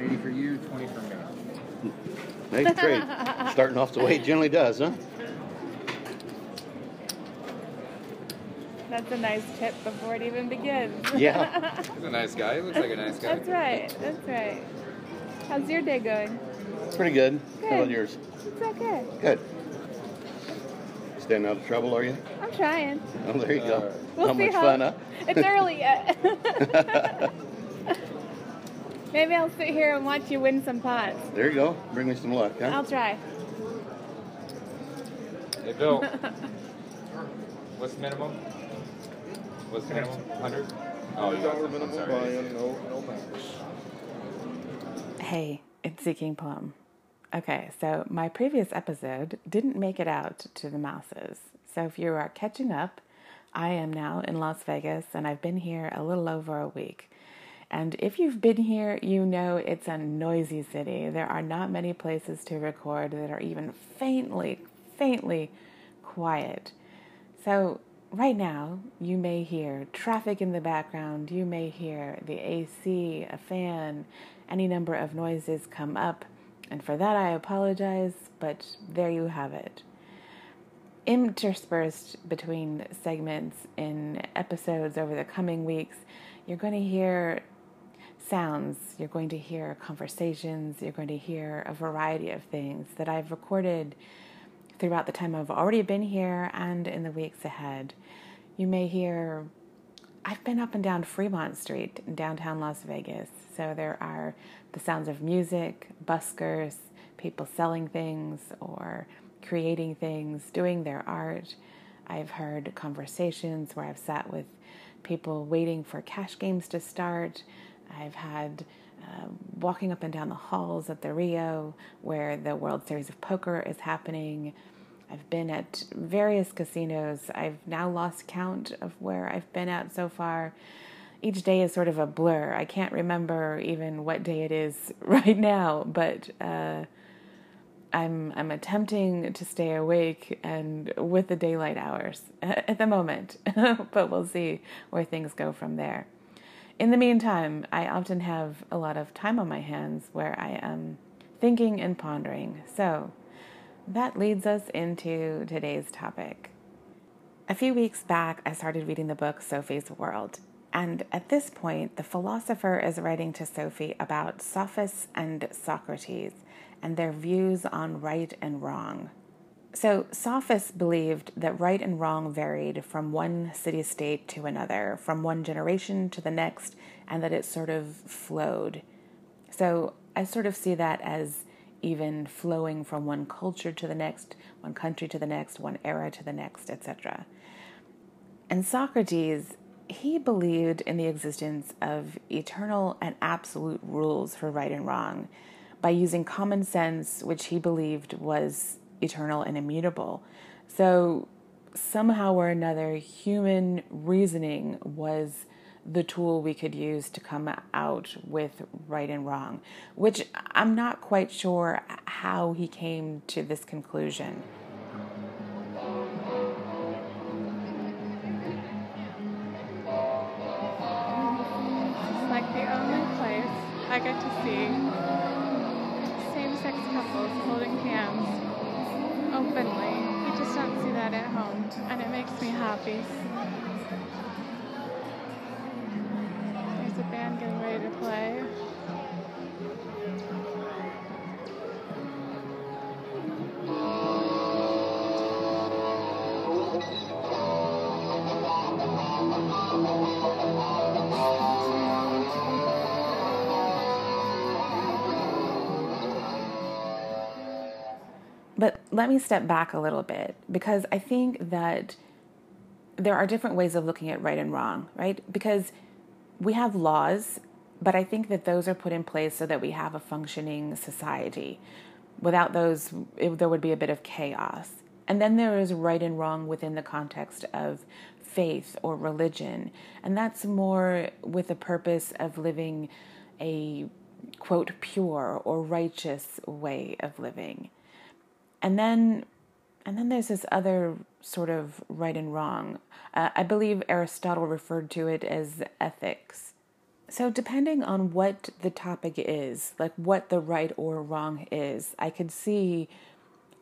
180 for you, 20 for me. Nice trade. Starting off the way it generally does, huh? That's a nice tip before it even begins. Yeah. He's a nice guy. He looks like a nice guy. That's right. That's right. How's your day going? It's pretty good. How about Good. yours? It's okay. Good. Staying out of trouble, are you? I'm trying. Oh, there you go. Alright. We'll Not see much how. fun, huh? It's early yet. Maybe I'll sit here and watch you win some pots. There you go. Bring me some luck, huh? I'll try. Hey, Bill. What's the minimum? What's the minimum? 100? Oh, you got Dollar I'm minimum sorry. buy-in, uh, no, no max. Hey, it's Seeking Plum. Okay, so my previous episode didn't make it out to the masses. So if you are catching up, I am now in Las Vegas and I've been here a little over a week. And if you've been here, you know it's a noisy city. There are not many places to record that are even faintly, faintly quiet. So, right now, you may hear traffic in the background, you may hear the AC, a fan, any number of noises come up, and for that I apologize, but there you have it. Interspersed between segments in episodes over the coming weeks, you're going to hear sounds, you're going to hear conversations, you're going to hear a variety of things that I've recorded throughout the time I've already been here and in the weeks ahead. You may hear, I've been up and down Fremont Street in downtown Las Vegas. So there are the sounds of music, buskers, people selling things or creating things, doing their art. I've heard conversations where I've sat with people waiting for cash games to start. I've had uh, walking up and down the halls at the Rio where the World Series of Poker is happening. I've been at various casinos. I've now lost count of where I've been at so far. Each day is sort of a blur. I can't remember even what day it is right now, but uh, I'm I'm attempting to stay awake and with the daylight hours at the moment, but we'll see where things go from there. In the meantime, I often have a lot of time on my hands where I am thinking and pondering. So that leads us into today's topic. A few weeks back, I started reading the book Sophie's World. And at this point, the philosopher is writing to Sophie about Sophists and Socrates and their views on right and wrong. So, sophists believed that right and wrong varied from one city state to another, from one generation to the next, and that it sort of flowed. So, I sort of see that as even flowing from one culture to the next, one country to the next, one era to the next, etc. And Socrates, he believed in the existence of eternal and absolute rules for right and wrong by using common sense, which he believed was eternal and immutable. So, somehow or another, human reasoning was the tool we could use to come out with right and wrong, which I'm not quite sure how he came to this conclusion. Like the only place I get to see same-sex couples holding hands openly. You just don't see that at home, and it makes me happy. But let me step back a little bit because I think that there are different ways of looking at right and wrong, right? Because we have laws, but I think that those are put in place so that we have a functioning society. Without those, it, there would be a bit of chaos. And then there is right and wrong within the context of faith or religion. And that's more with the purpose of living a quote pure or righteous way of living. And then and then there's this other sort of right and wrong. Uh, I believe Aristotle referred to it as ethics. So, depending on what the topic is, like what the right or wrong is, I could see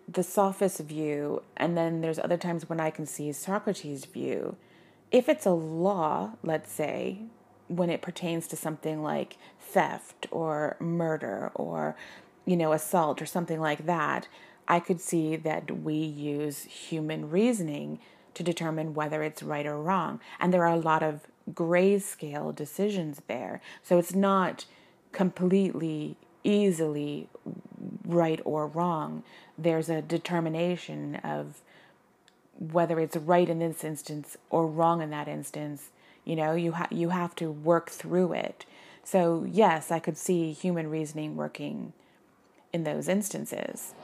the sophist view, and then there's other times when I can see Socrates' view. If it's a law, let's say, when it pertains to something like theft or murder or, you know, assault or something like that, I could see that we use human reasoning to determine whether it's right or wrong. And there are a lot of grayscale decisions there. So it's not completely easily right or wrong. There's a determination of whether it's right in this instance or wrong in that instance. You know, you ha- you have to work through it. So yes, I could see human reasoning working in those instances.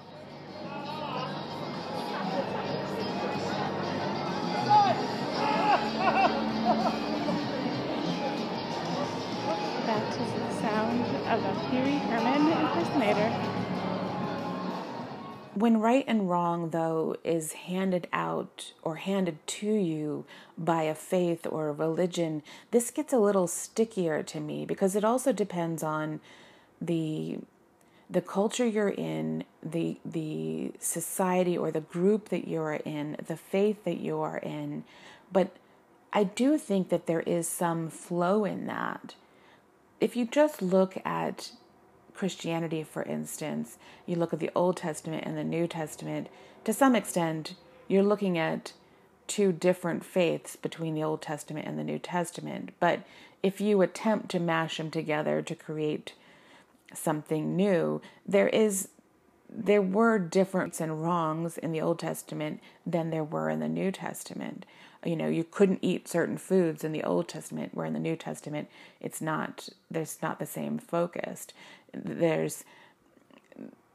Of a Herman impersonator. When right and wrong, though, is handed out or handed to you by a faith or a religion, this gets a little stickier to me because it also depends on the the culture you're in, the the society or the group that you're in, the faith that you are in. But I do think that there is some flow in that. If you just look at Christianity, for instance, you look at the Old Testament and the New Testament, to some extent, you're looking at two different faiths between the Old Testament and the New Testament. But if you attempt to mash them together to create something new, there is there were difference and wrongs in the Old Testament than there were in the New Testament. You know, you couldn't eat certain foods in the Old Testament, where in the New Testament it's not there's not the same focused. There's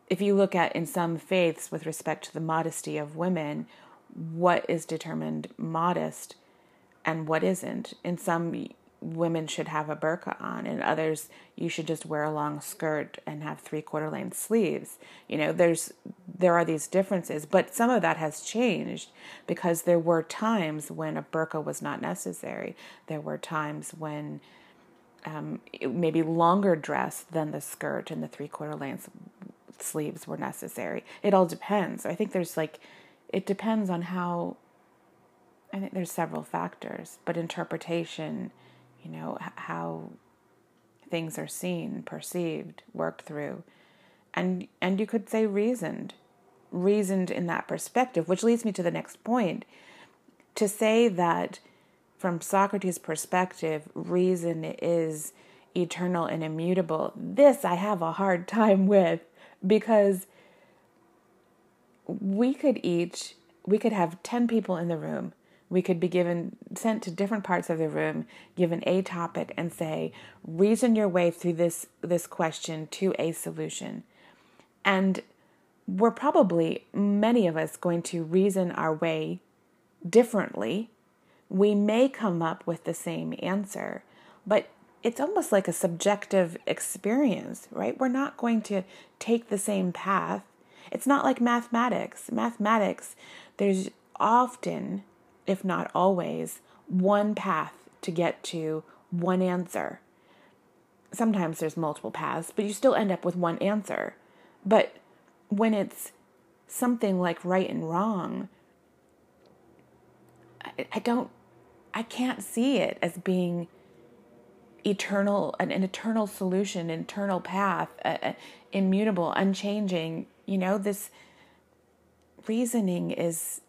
if you look at in some faiths with respect to the modesty of women, what is determined modest and what isn't. In some women should have a burqa on and others you should just wear a long skirt and have three quarter length sleeves. You know there's there are these differences but some of that has changed because there were times when a burqa was not necessary. There were times when um, maybe longer dress than the skirt and the three quarter length sleeves were necessary. It all depends. I think there's like it depends on how i think there's several factors but interpretation you know, how things are seen, perceived, worked through. And and you could say reasoned. Reasoned in that perspective, which leads me to the next point. To say that from Socrates' perspective, reason is eternal and immutable, this I have a hard time with because we could each we could have 10 people in the room we could be given sent to different parts of the room given a topic and say reason your way through this this question to a solution. And we're probably many of us going to reason our way differently. We may come up with the same answer but it's almost like a subjective experience right? We're not going to take the same path. It's not like mathematics. Mathematics there's often if not always, one path to get to one answer. Sometimes there's multiple paths, but you still end up with one answer. But when it's something like right and wrong, I, don't, I can't see it as being eternal, an, an eternal solution, an eternal path, uh, immutable, unchanging. You know, this reasoning is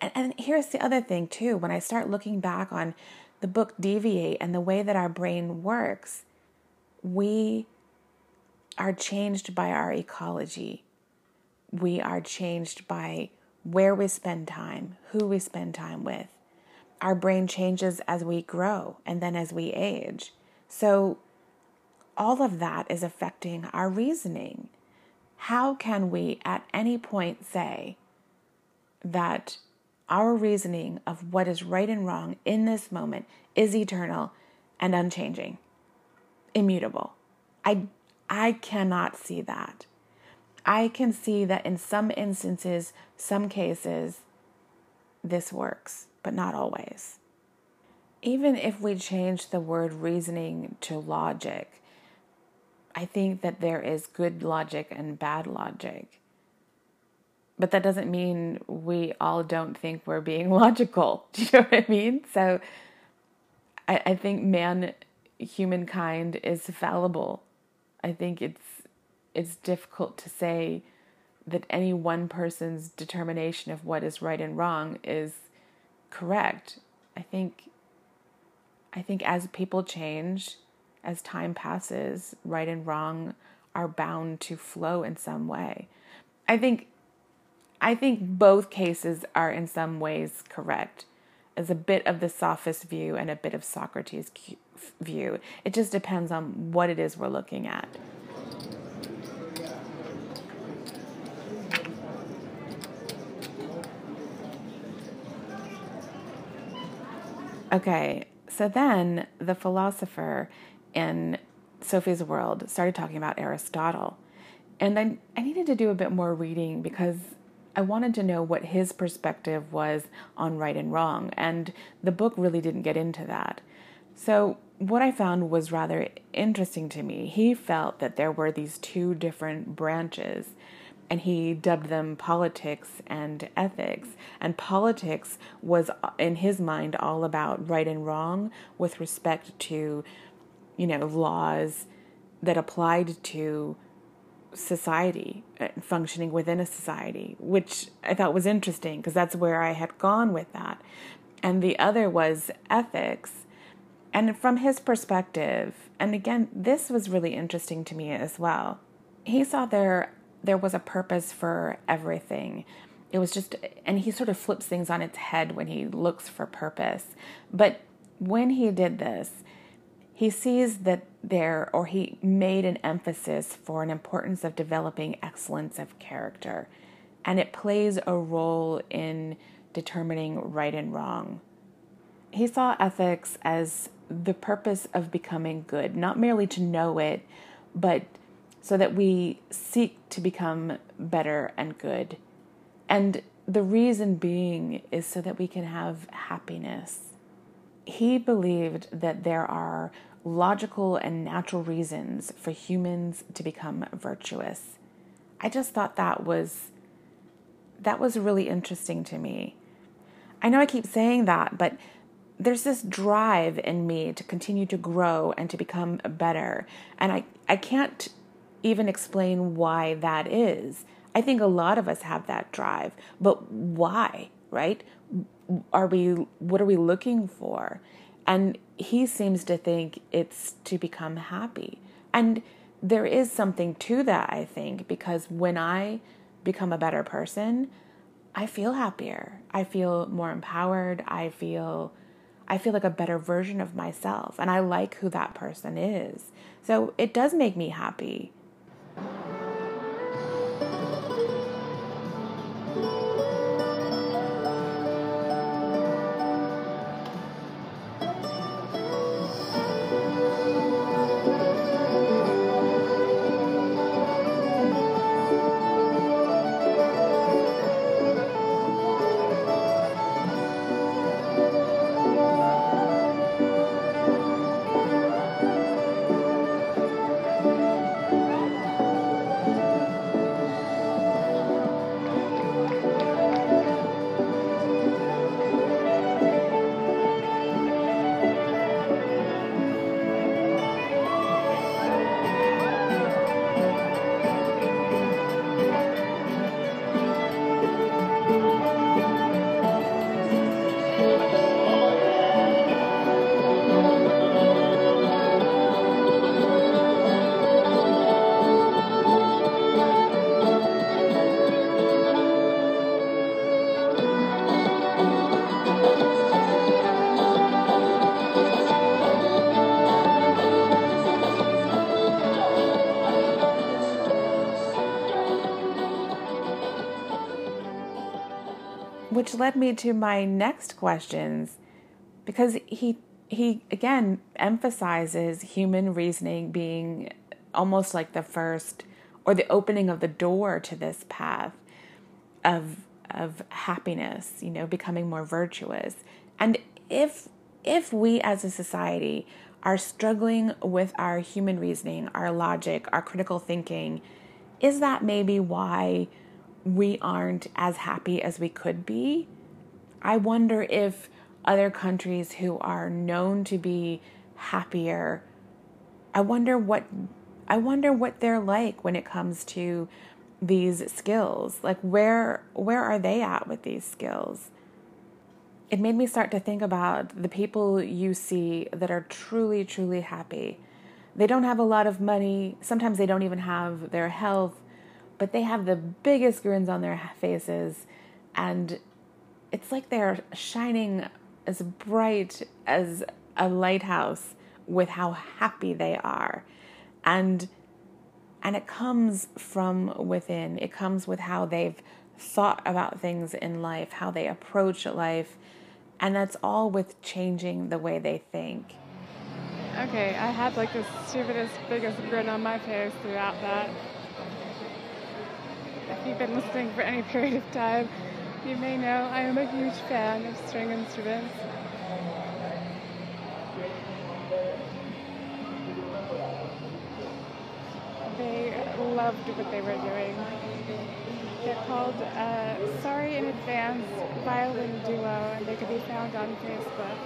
and, and here's the other thing, too. When I start looking back on the book Deviate and the way that our brain works, we are changed by our ecology. We are changed by where we spend time, who we spend time with. Our brain changes as we grow and then as we age. So, all of that is affecting our reasoning. How can we at any point say that our reasoning of what is right and wrong in this moment is eternal and unchanging, immutable. I, I cannot see that. I can see that in some instances, some cases, this works, but not always. even if we change the word reasoning to logic, I think that there is good logic and bad logic. But that doesn't mean we all don't think we're being logical. Do you know what I mean? So I, I think man, humankind is fallible. I think it's it's difficult to say that any one person's determination of what is right and wrong is correct. I think I think as people change, as time passes, right and wrong are bound to flow in some way. I think I think both cases are in some ways correct. As a bit of the sophist view and a bit of Socrates' view. It just depends on what it is we're looking at. Okay, so then the philosopher in Sophie's World started talking about Aristotle. And I, I needed to do a bit more reading because I wanted to know what his perspective was on right and wrong. And the book really didn't get into that. So, what I found was rather interesting to me. He felt that there were these two different branches and he dubbed them politics and ethics. And politics was, in his mind, all about right and wrong with respect to, you know, laws that applied to society, uh, functioning within a society, which I thought was interesting because that's where I had gone with that. And the other was ethics. And from his perspective, and again, this was really interesting to me as well. He saw there there was a purpose for everything. It was just, and he sort of flips things on its head when he looks for purpose. But when he did this, he sees that there, or he made an emphasis for an importance of developing excellence of character. And it plays a role in determining right and wrong. He saw ethics as the purpose of becoming good, not merely to know it, but so that we seek to become better and good. And the reason being is so that we can have happiness. He believed that there are logical and natural reasons for humans to become virtuous. I just thought that was that was really interesting to me. I know I keep saying that, but there's this drive in me to continue to grow and to become better. And I, I can't even explain why that is. I think a lot of us have that drive, but why, right? Are we, what are we looking for? And he seems to think it's to become happy. And there is something to that, I think, because when I become a better person, I feel happier. I feel more empowered. I feel I feel like a better version of myself and I like who that person is. So it does make me happy. Led me to my next questions because he he again emphasizes human reasoning being almost like the first or the opening of the door to this path of of happiness, you know, becoming more virtuous. And if if we as a society are struggling with our human reasoning, our logic, our critical thinking, is that maybe why we aren't as happy as we could be? I wonder if other countries who are known to be happier, I wonder what I wonder what they're like when it comes to these skills. Like where where are they at with these skills? It made me start to think about the people you see that are truly truly happy. They don't have a lot of money, sometimes they don't even have their health, but they have the biggest grins on their faces and it's like they're shining as bright as a lighthouse with how happy they are. And and it comes from within. It comes with how they've thought about things in life, how they approach life, and that's all with changing the way they think. Okay, I had like the stupidest, biggest grin on my face throughout that. If you've been listening for any period of time, you may know I am a huge fan of string instruments. They loved what they were doing. They're called uh, Sorry in Advance Violin Duo, and they can be found on Facebook.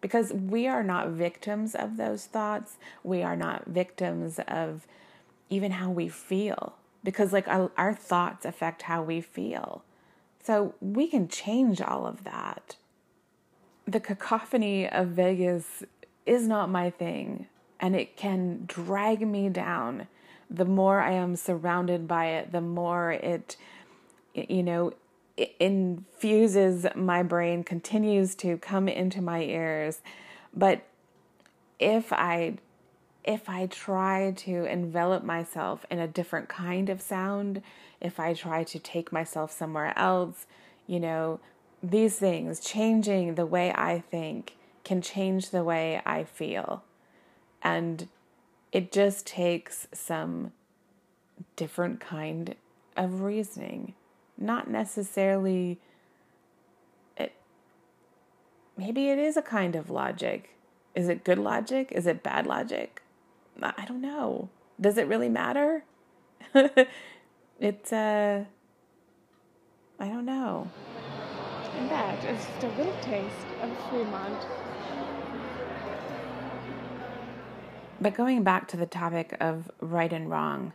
Because we are not victims of those thoughts. We are not victims of even how we feel. Because, like, our, thoughts affect how we feel. So we can change all of that. The cacophony of Vegas is not my thing and it can drag me down. The more I am surrounded by it, the more it, you know, it infuses my brain, continues to come into my ears. But if I if I try to envelop myself in a different kind of sound, if I try to take myself somewhere else, you know, these things, changing the way I think, can change the way I feel. And it just takes some different kind of reasoning, not necessarily. It, maybe it is a kind of logic. Is it good logic? Is it bad logic? I don't know. Does it really matter? it's uh I don't know. And that is just a little taste of Fremont. But going back to the topic of right and wrong,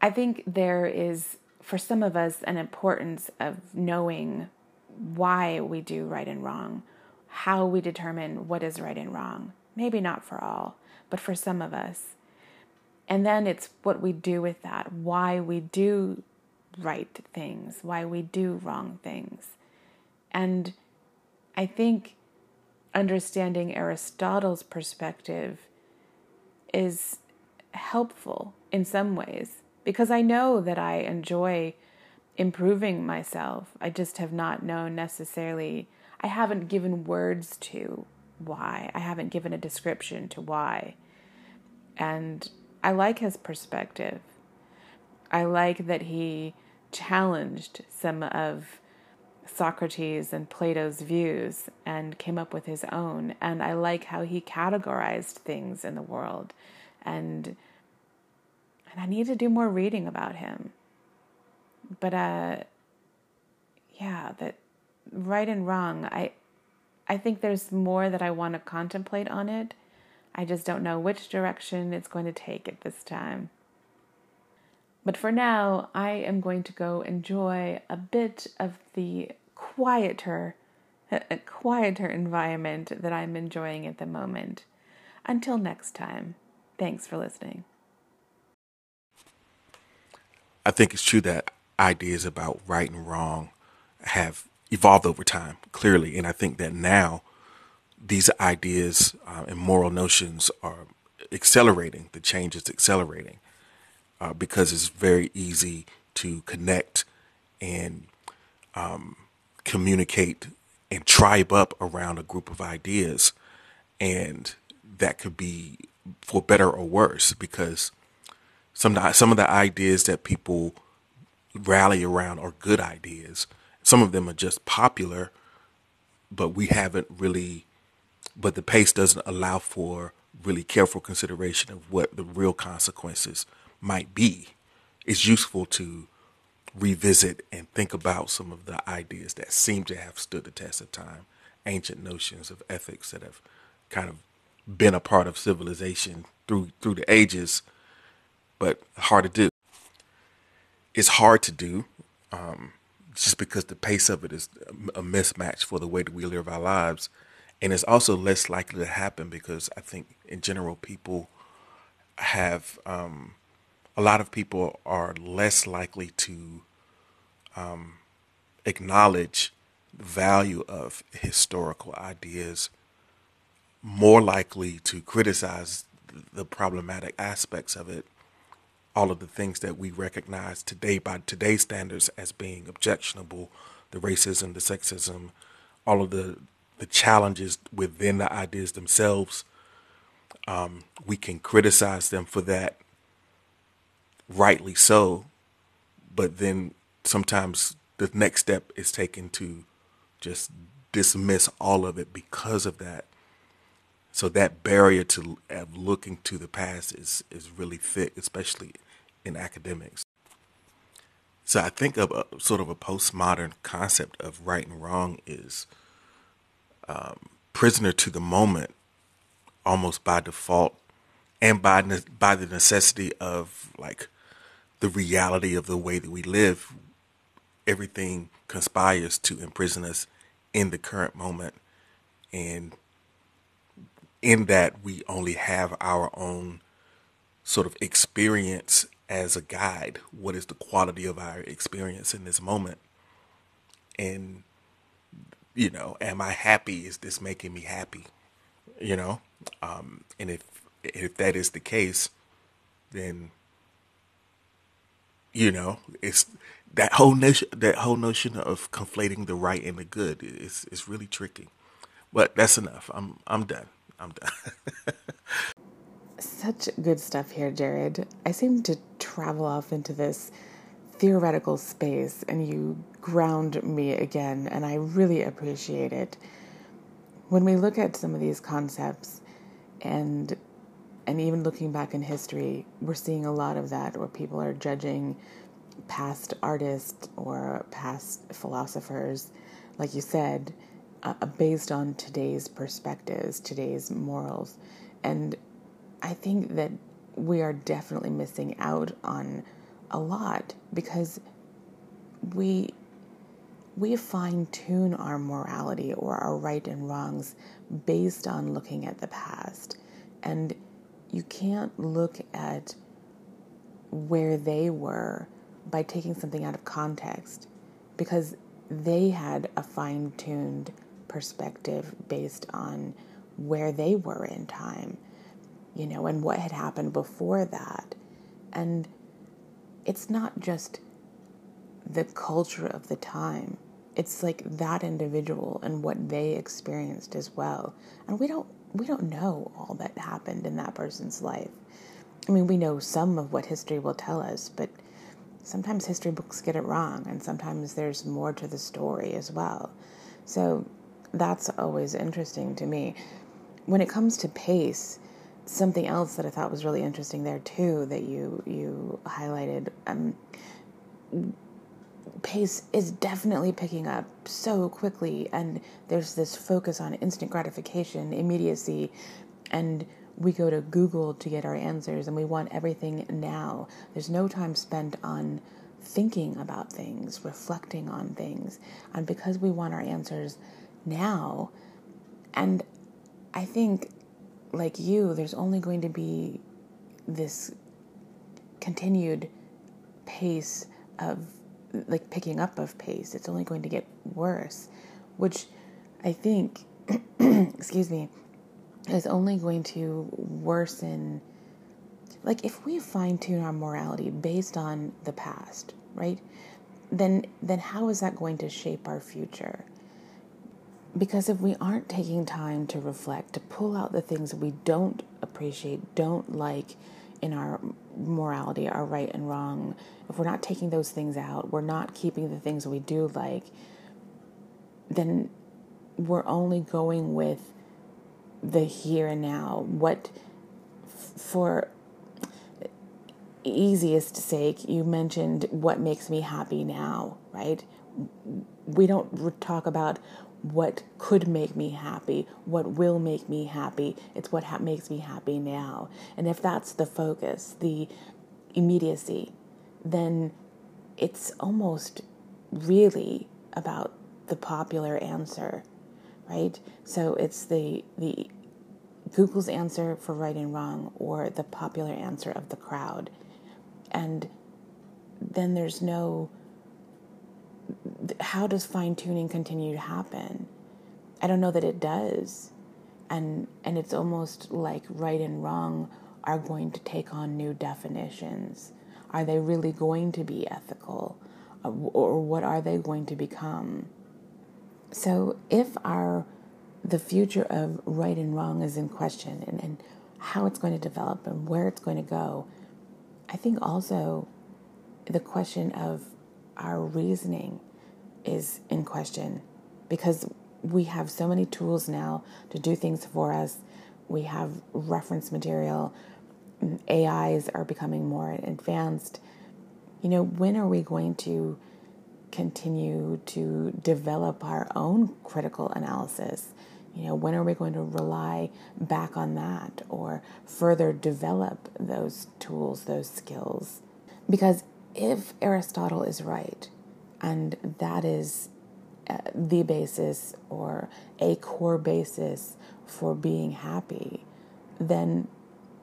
I think there is, for some of us, an importance of knowing why we do right and wrong, how we determine what is right and wrong. Maybe not for all, but for some of us. And then it's what we do with that, why we do right things, why we do wrong things. And I think understanding Aristotle's perspective is helpful in some ways because I know that I enjoy improving myself. I just have not known necessarily, I haven't given words to why, I haven't given a description to why. And I like his perspective. I like that he challenged some of Socrates and Plato's views and came up with his own. And I like how he categorized things in the world. And and I need to do more reading about him. But uh yeah, that right and wrong, I I think there's more that I want to contemplate on it. I just don't know which direction it's going to take at this time. But for now, I am going to go enjoy a bit of the quieter, quieter environment that I'm enjoying at the moment. Until next time, thanks for listening. I think it's true that ideas about right and wrong have evolved over time, clearly. And I think that now these ideas uh, and moral notions are accelerating, the change is accelerating uh, because it's very easy to connect and um, communicate and tribe up around a group of ideas. And that could be for better or worse because some some of the ideas that people rally around are good ideas. Some of them are just popular but we haven't really, but the pace doesn't allow for really careful consideration of what the real consequences might be. It's useful to revisit and think about some of the ideas that seem to have stood the test of time, ancient notions of ethics that have kind of been a part of civilization through through the ages, but hard to do. It's hard to do um, just because the pace of it is a mismatch for the way that we live our lives, and it's also less likely to happen because I think in general people have um, a lot of people are less likely to um, acknowledge the value of historical ideas, more likely to criticize the problematic aspects of it, all of the things that we recognize today by today's standards as being objectionable, the racism, the sexism, all of the the challenges within the ideas themselves. Um, we can criticize them for that, rightly so, but then sometimes the next step is taken to just dismiss all of it because of that. So that barrier to looking to the past is is really thick, especially in academics. So I think of a sort of a postmodern concept of right and wrong is um, prisoner to the moment, almost by default, and by ne- by the necessity of like the reality of the way that we live everything conspires to imprison us in the current moment. And in that, we only have our own sort of experience as a guide. What is the quality of our experience in this moment? And, you know, am I happy? Is this making me happy? You know? Um, and if, if that is the case, then, you know, it's that whole notion that whole notion of conflating the right and the good is is really tricky. But that's enough. I'm I'm done. I'm done. Such good stuff here, Jared. I seem to travel off into this theoretical space and you ground me again and I really appreciate it. When we look at some of these concepts and and even looking back in history, we're seeing a lot of that where people are judging past artists or past philosophers, like you said, uh, based on today's perspectives, today's morals. And I think that we are definitely missing out on a lot because we we fine tune our morality or our right and wrongs based on looking at the past. And you can't look at where they were by taking something out of context because they had a fine tuned perspective based on where they were in time, you know, and what had happened before that. And it's not just the culture of the time. It's like that individual and what they experienced as well. And we don't we don't know all that happened in that person's life. I mean, we know some of what history will tell us, but sometimes history books get it wrong, and sometimes there's more to the story as well. So that's always interesting to me. When it comes to pace, something else that I thought was really interesting there too that you you highlighted. Um, pace is definitely picking up so quickly, and there's this focus on instant gratification, immediacy, and we go to Google to get our answers and we want everything now. There's no time spent on thinking about things, reflecting on things. And because we want our answers now, and I think, like you, there's only going to be this continued pace of like picking up of pace. It's only going to get worse, which I think, excuse me, is only going to worsen. Like, if we fine tune our morality based on the past, right? Then, then how is that going to shape our future? Because if we aren't taking time to reflect, to pull out the things that we don't appreciate, don't like in our morality, our right and wrong, if we're not taking those things out, we're not keeping the things we do like, then we're only going with the here and now. What, for easiest sake, you mentioned what makes me happy now, right? We don't talk about what could make me happy, what will make me happy. It's what ha- makes me happy now. And if that's the focus, the immediacy, then it's almost really about the popular answer, right? So it's the the Google's answer for right and wrong or the popular answer of the crowd. And then there's no how does fine tuning continue to happen? I don't know that it does. And and it's almost like right and wrong are going to take on new definitions. Are they really going to be ethical? Uh, or what are they going to become? So if our the future of right and wrong is in question and, and how it's going to develop and where it's going to go, I think also the question of our reasoning is in question because we have so many tools now to do things for us. We have reference material, AIs are becoming more advanced. You know, when are we going to continue to develop our own critical analysis? You know, when are we going to rely back on that or further develop those tools, those skills? Because if Aristotle is right, and that is uh, the basis or a core basis for being happy, then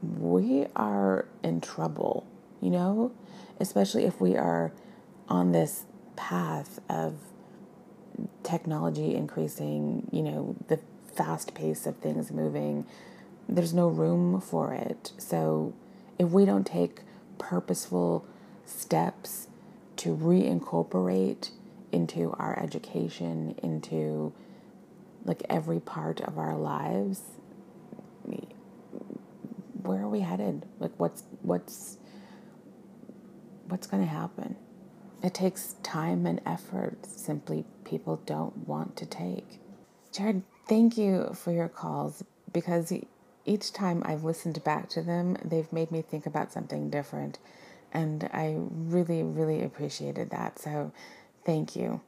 we are in trouble, you know? Especially if we are on this path of technology increasing, you know, the fast pace of things moving, there's no room for it. So if we don't take purposeful steps to reincorporate into our education, into like every part of our lives, where are we headed? Like what's what's what's going to happen? It takes time and effort simply people don't want to take. Jared, thank you for your calls because each time I've listened back to them, they've made me think about something different. And I really, really appreciated that. So thank you.